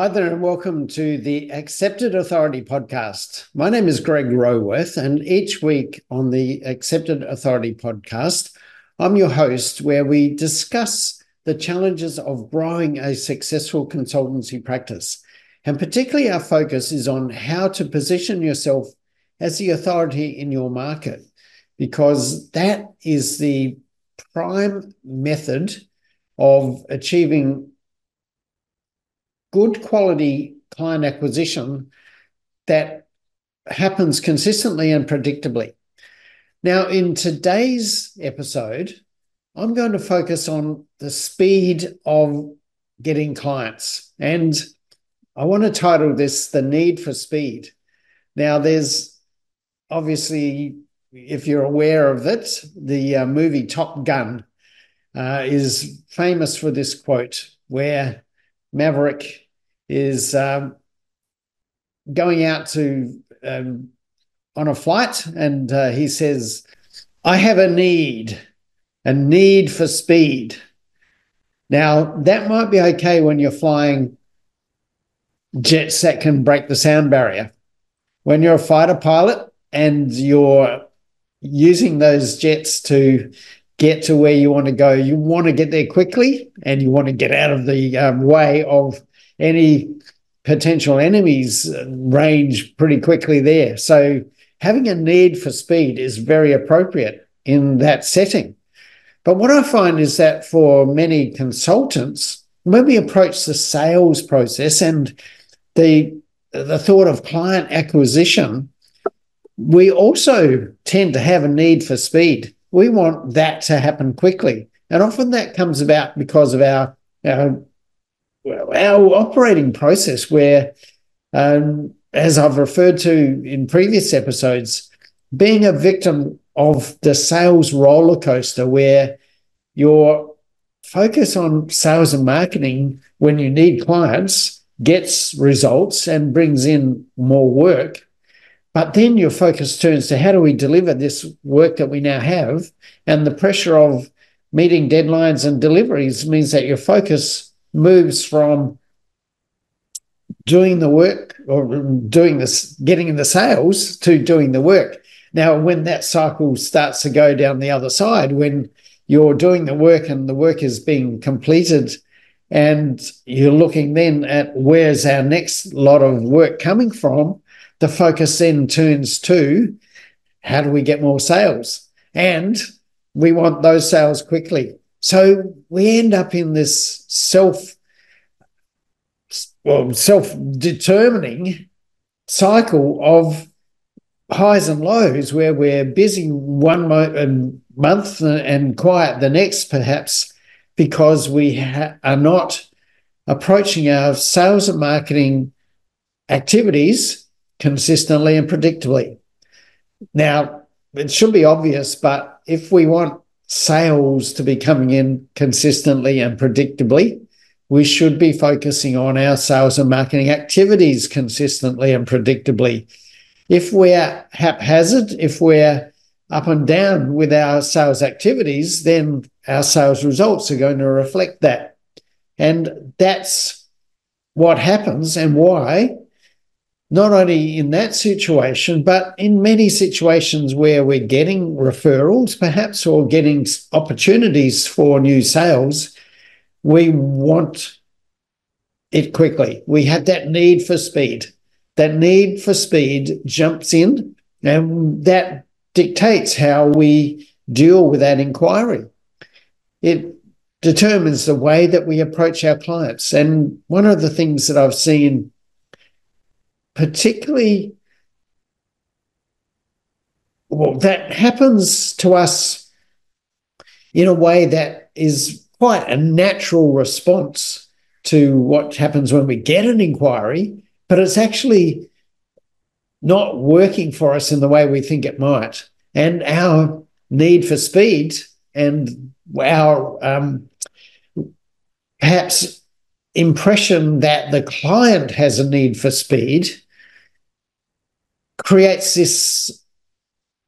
Hi there, and welcome to the Accepted Authority podcast. My name is Greg Roworth, and each week on the Accepted Authority podcast, I'm your host, where we discuss the challenges of growing a successful consultancy practice. And particularly, our focus is on how to position yourself as the authority in your market, because that is the prime method of achieving good quality client acquisition that happens consistently and predictably. Now, in today's episode, I'm going to focus on the speed of getting clients. And I want to title this The Need for Speed. Now, there's obviously, if you're aware of it, the uh, movie Top Gun uh, is famous for this quote where Maverick is um, going out to um, on a flight, and uh, he says, "I have a need, a need for speed." Now that might be okay when you're flying jets that can break the sound barrier. When you're a fighter pilot and you're using those jets to get to where you want to go. You want to get there quickly and you want to get out of the um, way of any potential enemies range pretty quickly there. So having a need for speed is very appropriate in that setting. But what I find is that for many consultants, when we approach the sales process and the the thought of client acquisition, we also tend to have a need for speed we want that to happen quickly. And often that comes about because of our, our, our operating process, where, um, as I've referred to in previous episodes, being a victim of the sales roller coaster, where your focus on sales and marketing when you need clients gets results and brings in more work but then your focus turns to how do we deliver this work that we now have? And the pressure of meeting deadlines and deliveries means that your focus moves from doing the work or doing this, getting in the sales to doing the work. Now, when that cycle starts to go down the other side, when you're doing the work and the work is being completed, and you're looking then at where's our next lot of work coming from, the focus then turns to how do we get more sales? And we want those sales quickly. So we end up in this self, well, self determining cycle of highs and lows where we're busy one mo- month and quiet the next, perhaps, because we ha- are not approaching our sales and marketing activities consistently and predictably. Now, it should be obvious, but if we want sales to be coming in consistently and predictably, we should be focusing on our sales and marketing activities consistently and predictably. If we're haphazard, if we're up and down with our sales activities, then our sales results are going to reflect that. And that's what happens and why not only in that situation, but in many situations where we're getting referrals, perhaps, or getting opportunities for new sales, we want it quickly. We have that need for speed. That need for speed jumps in, and that dictates how we deal with that inquiry. It determines the way that we approach our clients. And one of the things that I've seen particularly well, that happens to us in a way that is quite a natural response to what happens when we get an inquiry, but it's actually not working for us in the way we think it might. And our need for speed and our um, perhaps impression that the client has a need for speed creates this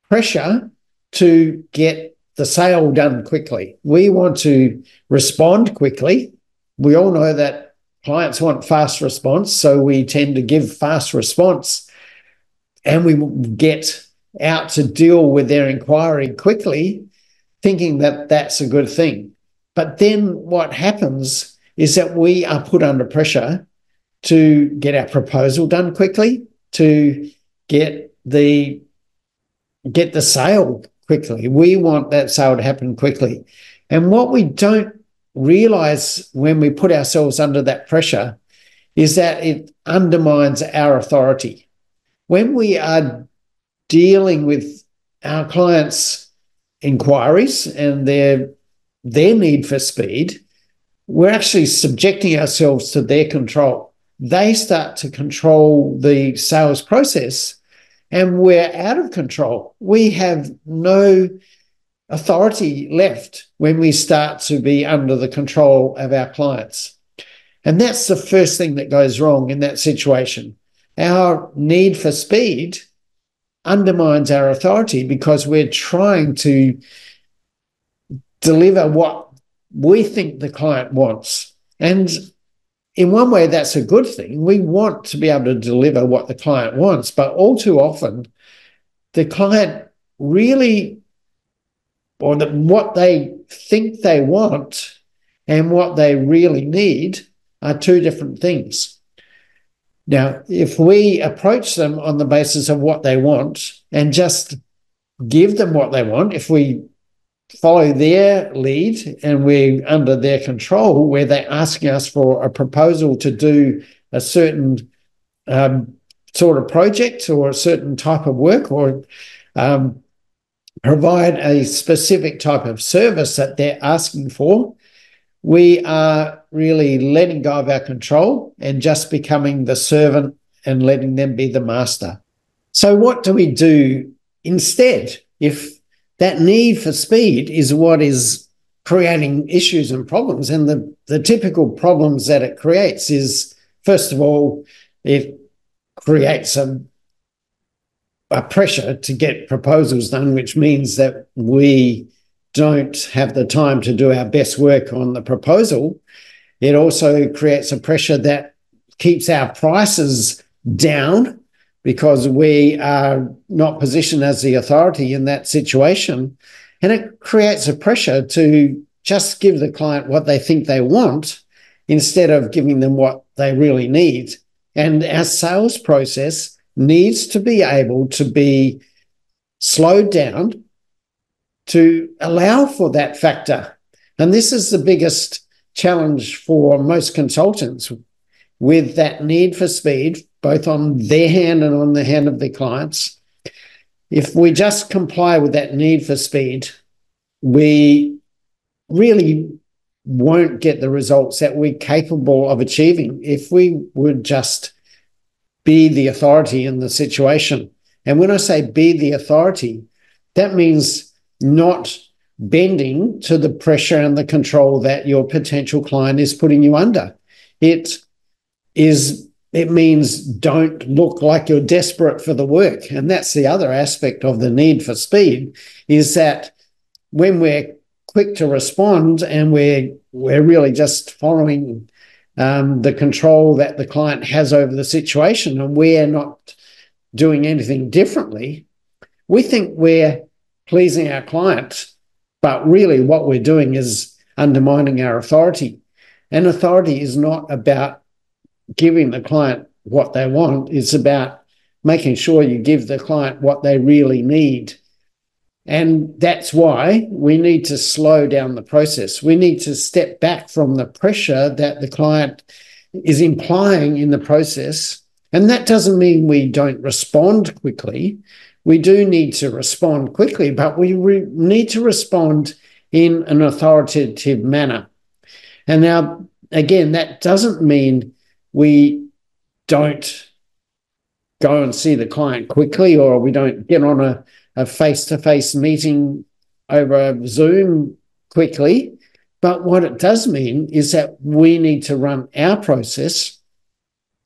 pressure to get the sale done quickly. We want to respond quickly. We all know that clients want fast response, so we tend to give fast response and we get out to deal with their inquiry quickly, thinking that that's a good thing. But then what happens is that we are put under pressure to get our proposal done quickly, to get the get the sale quickly. We want that sale to happen quickly. And what we don't realize when we put ourselves under that pressure is that it undermines our authority. When we are dealing with our clients' inquiries and their their need for speed, we're actually subjecting ourselves to their control. They start to control the sales process and we're out of control. We have no authority left when we start to be under the control of our clients. And that's the first thing that goes wrong in that situation. Our need for speed undermines our authority because we're trying to deliver what we think the client wants. And in one way, that's a good thing. We want to be able to deliver what the client wants, but all too often, the client really, or the, what they think they want and what they really need are two different things. Now, if we approach them on the basis of what they want and just give them what they want, if we follow their lead and we're under their control, where they're asking us for a proposal to do a certain um, sort of project or a certain type of work or um, provide a specific type of service that they're asking for, we are really letting go of our control and just becoming the servant and letting them be the master. So, what do we do instead if that need for speed is what is creating issues and problems? And the, the typical problems that it creates is, first of all, it creates a, a pressure to get proposals done, which means that we don't have the time to do our best work on the proposal, it also creates a pressure that keeps our prices down because we are not positioned as the authority in that situation. And it creates a pressure to just give the client what they think they want instead of giving them what they really need. And our sales process needs to be able to be slowed down to allow for that factor. And this is the biggest challenge for most consultants with that need for speed, both on their hand and on the hand of their clients. If we just comply with that need for speed, we really won't get the results that we're capable of achieving if we would just be the authority in the situation. And when I say be the authority, that means not bending to the pressure and the control that your potential client is putting you under. It is it means don't look like you're desperate for the work. And that's the other aspect of the need for speed is that when we're quick to respond and we're we're really just following um, the control that the client has over the situation and we're not doing anything differently, we think we're pleasing our clients. But really, what we're doing is undermining our authority. And authority is not about giving the client what they want, it's about making sure you give the client what they really need. And that's why we need to slow down the process. We need to step back from the pressure that the client is implying in the process. And that doesn't mean we don't respond quickly we do need to respond quickly, but we re- need to respond in an authoritative manner. And now, again, that doesn't mean we don't go and see the client quickly or we don't get on a face to face meeting over Zoom quickly. But what it does mean is that we need to run our process,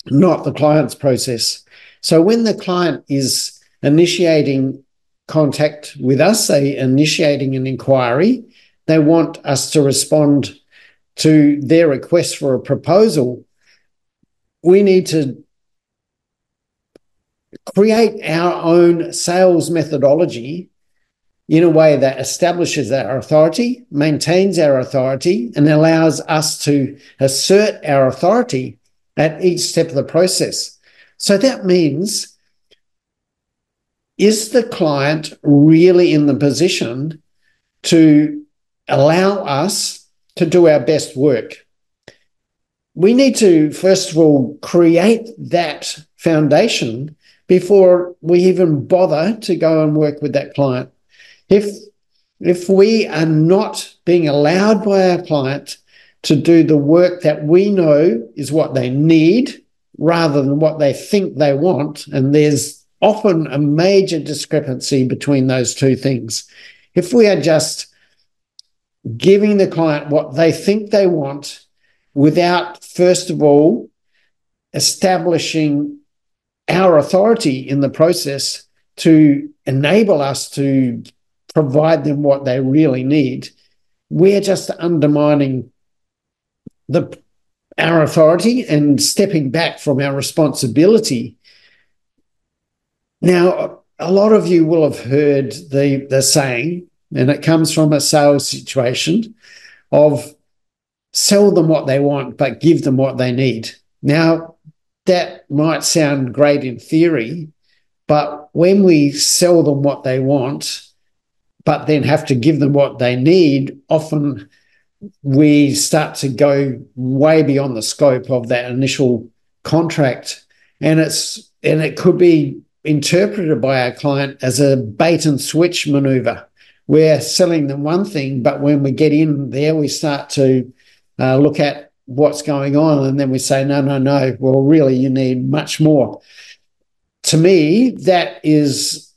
not the client's process. So when the client is initiating contact with us, they initiating an inquiry. They want us to respond to their request for a proposal. We need to create our own sales methodology in a way that establishes our authority, maintains our authority, and allows us to assert our authority at each step of the process. So that means is the client really in the position to allow us to do our best work? We need to, first of all, create that foundation before we even bother to go and work with that client. If if we are not being allowed by our client to do the work that we know is what they need rather than what they think they want, and there's often a major discrepancy between those two things. If we are just giving the client what they think they want without, first of all, establishing our authority in the process to enable us to provide them what they really need, we're just undermining the our authority and stepping back from our responsibility. Now, a lot of you will have heard the, the saying, and it comes from a sales situation of sell them what they want, but give them what they need. Now, that might sound great in theory, but when we sell them what they want, but then have to give them what they need, often we start to go way beyond the scope of that initial contract. And it's and it could be interpreted by our client as a bait and switch maneuver. We're selling them one thing, but when we get in there, we start to uh, look at what's going on. And then we say, no, no, no, well, really, you need much more. To me, that is,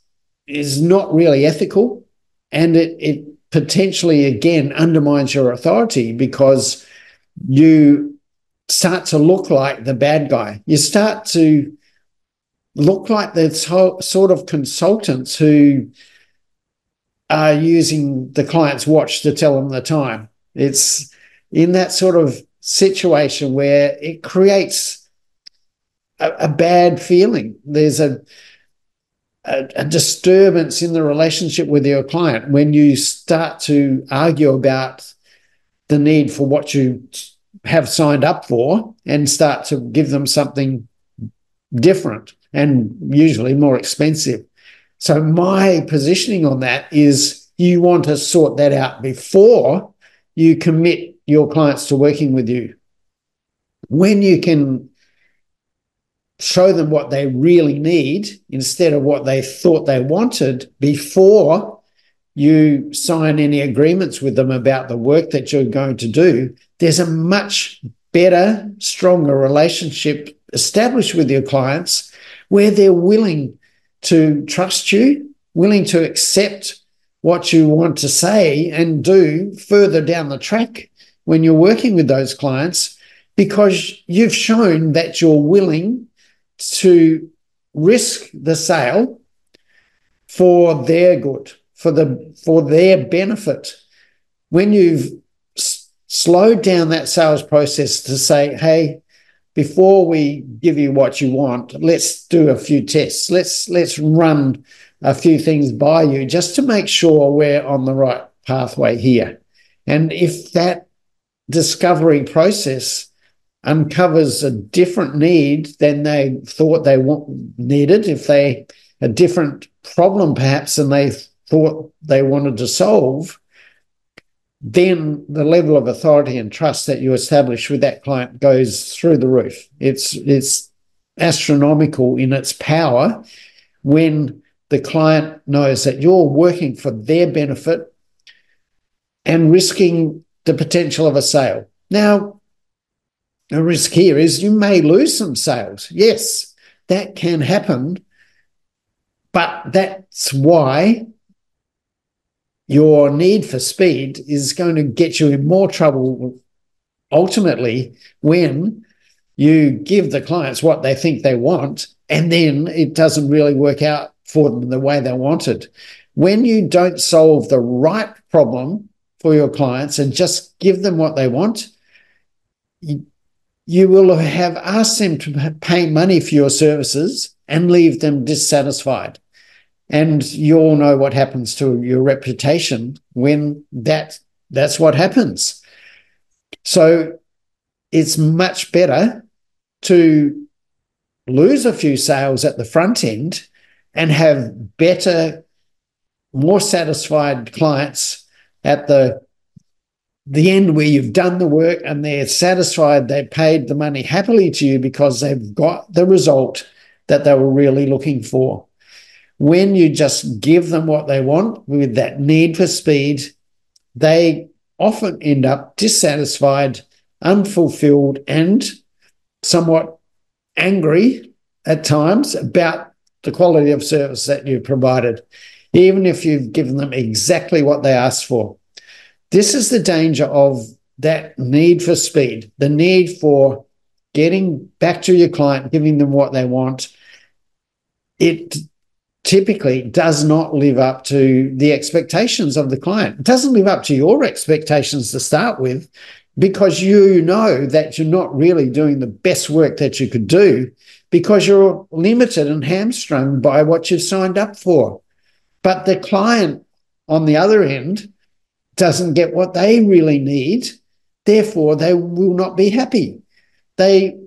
is not really ethical. And it, it potentially, again, undermines your authority because you start to look like the bad guy. You start to look like the sort of consultants who are using the client's watch to tell them the time. It's in that sort of situation where it creates a, a bad feeling. There's a, a, a disturbance in the relationship with your client when you start to argue about the need for what you have signed up for and start to give them something different and usually more expensive. So, my positioning on that is you want to sort that out before you commit your clients to working with you. When you can show them what they really need instead of what they thought they wanted before you sign any agreements with them about the work that you're going to do, there's a much better, stronger relationship established with your clients where they're willing to trust you, willing to accept what you want to say and do further down the track when you're working with those clients because you've shown that you're willing to risk the sale for their good, for the for their benefit. When you've s- slowed down that sales process to say, "Hey, before we give you what you want, let's do a few tests. Let's let's run a few things by you just to make sure we're on the right pathway here." And if that discovery process uncovers a different need than they thought they want, needed, if they a different problem perhaps than they thought they wanted to solve, then the level of authority and trust that you establish with that client goes through the roof. It's it's astronomical in its power when the client knows that you're working for their benefit and risking the potential of a sale. Now, the risk here is you may lose some sales. Yes, that can happen. But that's why your need for speed is going to get you in more trouble ultimately when you give the clients what they think they want and then it doesn't really work out for them the way they wanted. When you don't solve the right problem for your clients and just give them what they want, you, you will have asked them to pay money for your services and leave them dissatisfied. And you all know what happens to your reputation when that that's what happens. So it's much better to lose a few sales at the front end and have better, more satisfied clients at the the end where you've done the work and they're satisfied they paid the money happily to you because they've got the result that they were really looking for. When you just give them what they want with that need for speed, they often end up dissatisfied, unfulfilled, and somewhat angry at times about the quality of service that you've provided, even if you've given them exactly what they asked for. This is the danger of that need for speed, the need for getting back to your client, giving them what they want. It typically does not live up to the expectations of the client. It doesn't live up to your expectations to start with because you know that you're not really doing the best work that you could do because you're limited and hamstrung by what you've signed up for. But the client on the other end doesn't get what they really need. Therefore, they will not be happy. They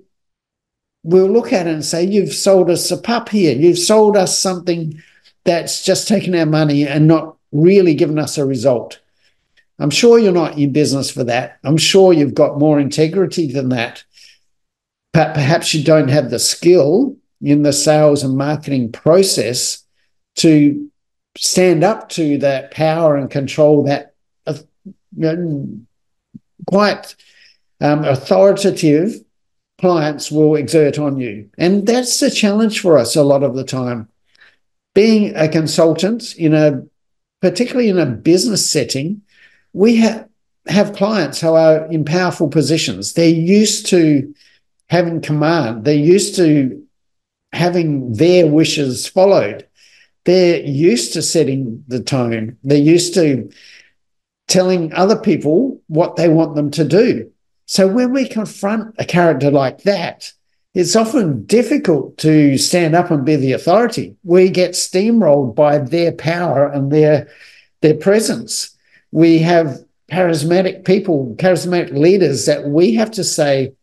will look at it and say, You've sold us a pup here. You've sold us something that's just taken our money and not really given us a result. I'm sure you're not in business for that. I'm sure you've got more integrity than that. But perhaps you don't have the skill in the sales and marketing process to stand up to that power and control that quite um, authoritative clients will exert on you. And that's a challenge for us a lot of the time. Being a consultant in a particularly in a business setting, we have have clients who are in powerful positions. They're used to having command. They're used to having their wishes followed. They're used to setting the tone. They're used to telling other people what they want them to do. So when we confront a character like that, it's often difficult to stand up and be the authority. We get steamrolled by their power and their their presence. We have charismatic people, charismatic leaders that we have to say,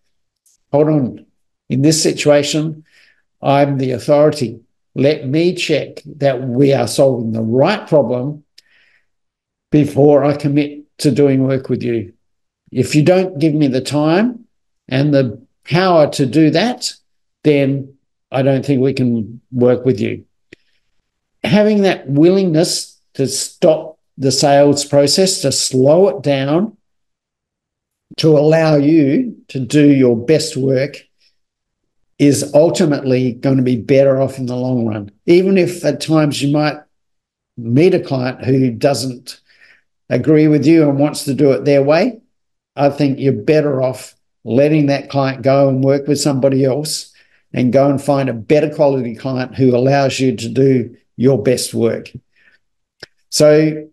hold on, in this situation, I'm the authority. Let me check that we are solving the right problem before I commit to doing work with you. If you don't give me the time and the power to do that, then I don't think we can work with you. Having that willingness to stop the sales process, to slow it down, to allow you to do your best work is ultimately going to be better off in the long run. Even if at times you might meet a client who doesn't agree with you and wants to do it their way, I think you're better off letting that client go and work with somebody else and go and find a better quality client who allows you to do your best work. So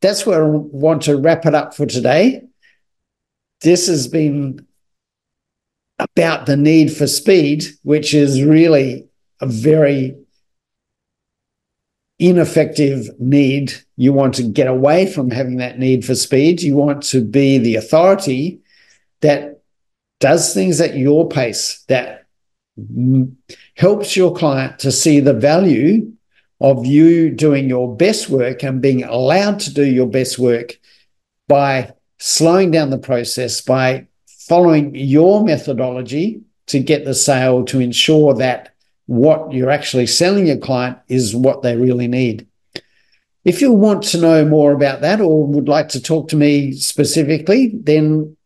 that's where I want to wrap it up for today. This has been about the need for speed, which is really a very ineffective need. You want to get away from having that need for speed. You want to be the authority that does things at your pace, that helps your client to see the value of you doing your best work and being allowed to do your best work by slowing down the process, by following your methodology to get the sale to ensure that what you're actually selling your client is what they really need. If you want to know more about that or would like to talk to me specifically, then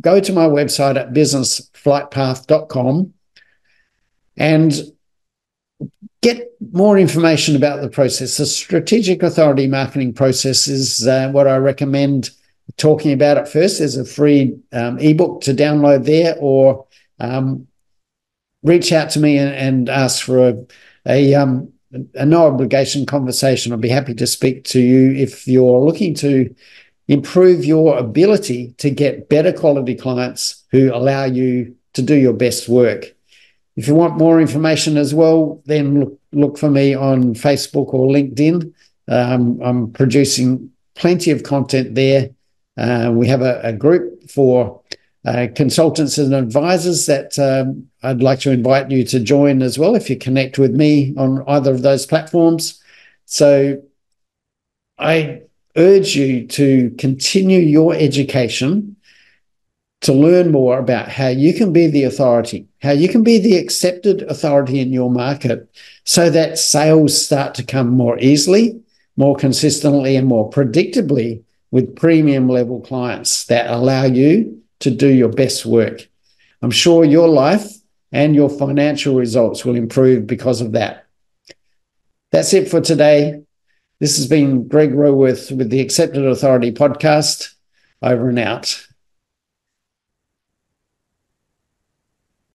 go to my website at businessflightpath.com and get more information about the process. The strategic authority marketing process is uh, what I recommend talking about it first. There's a free um, ebook to download there, or um, reach out to me and, and ask for a, a, um, a no obligation conversation. I'd be happy to speak to you if you're looking to improve your ability to get better quality clients who allow you to do your best work. If you want more information as well, then look, look for me on Facebook or LinkedIn. Um, I'm producing plenty of content there. Uh, we have a, a group for uh, consultants and advisors that um, I'd like to invite you to join as well if you connect with me on either of those platforms. So I urge you to continue your education to learn more about how you can be the authority, how you can be the accepted authority in your market so that sales start to come more easily, more consistently, and more predictably with premium level clients that allow you to do your best work. I'm sure your life and your financial results will improve because of that. That's it for today. This has been Greg Roworth with the Accepted Authority podcast. Over and out.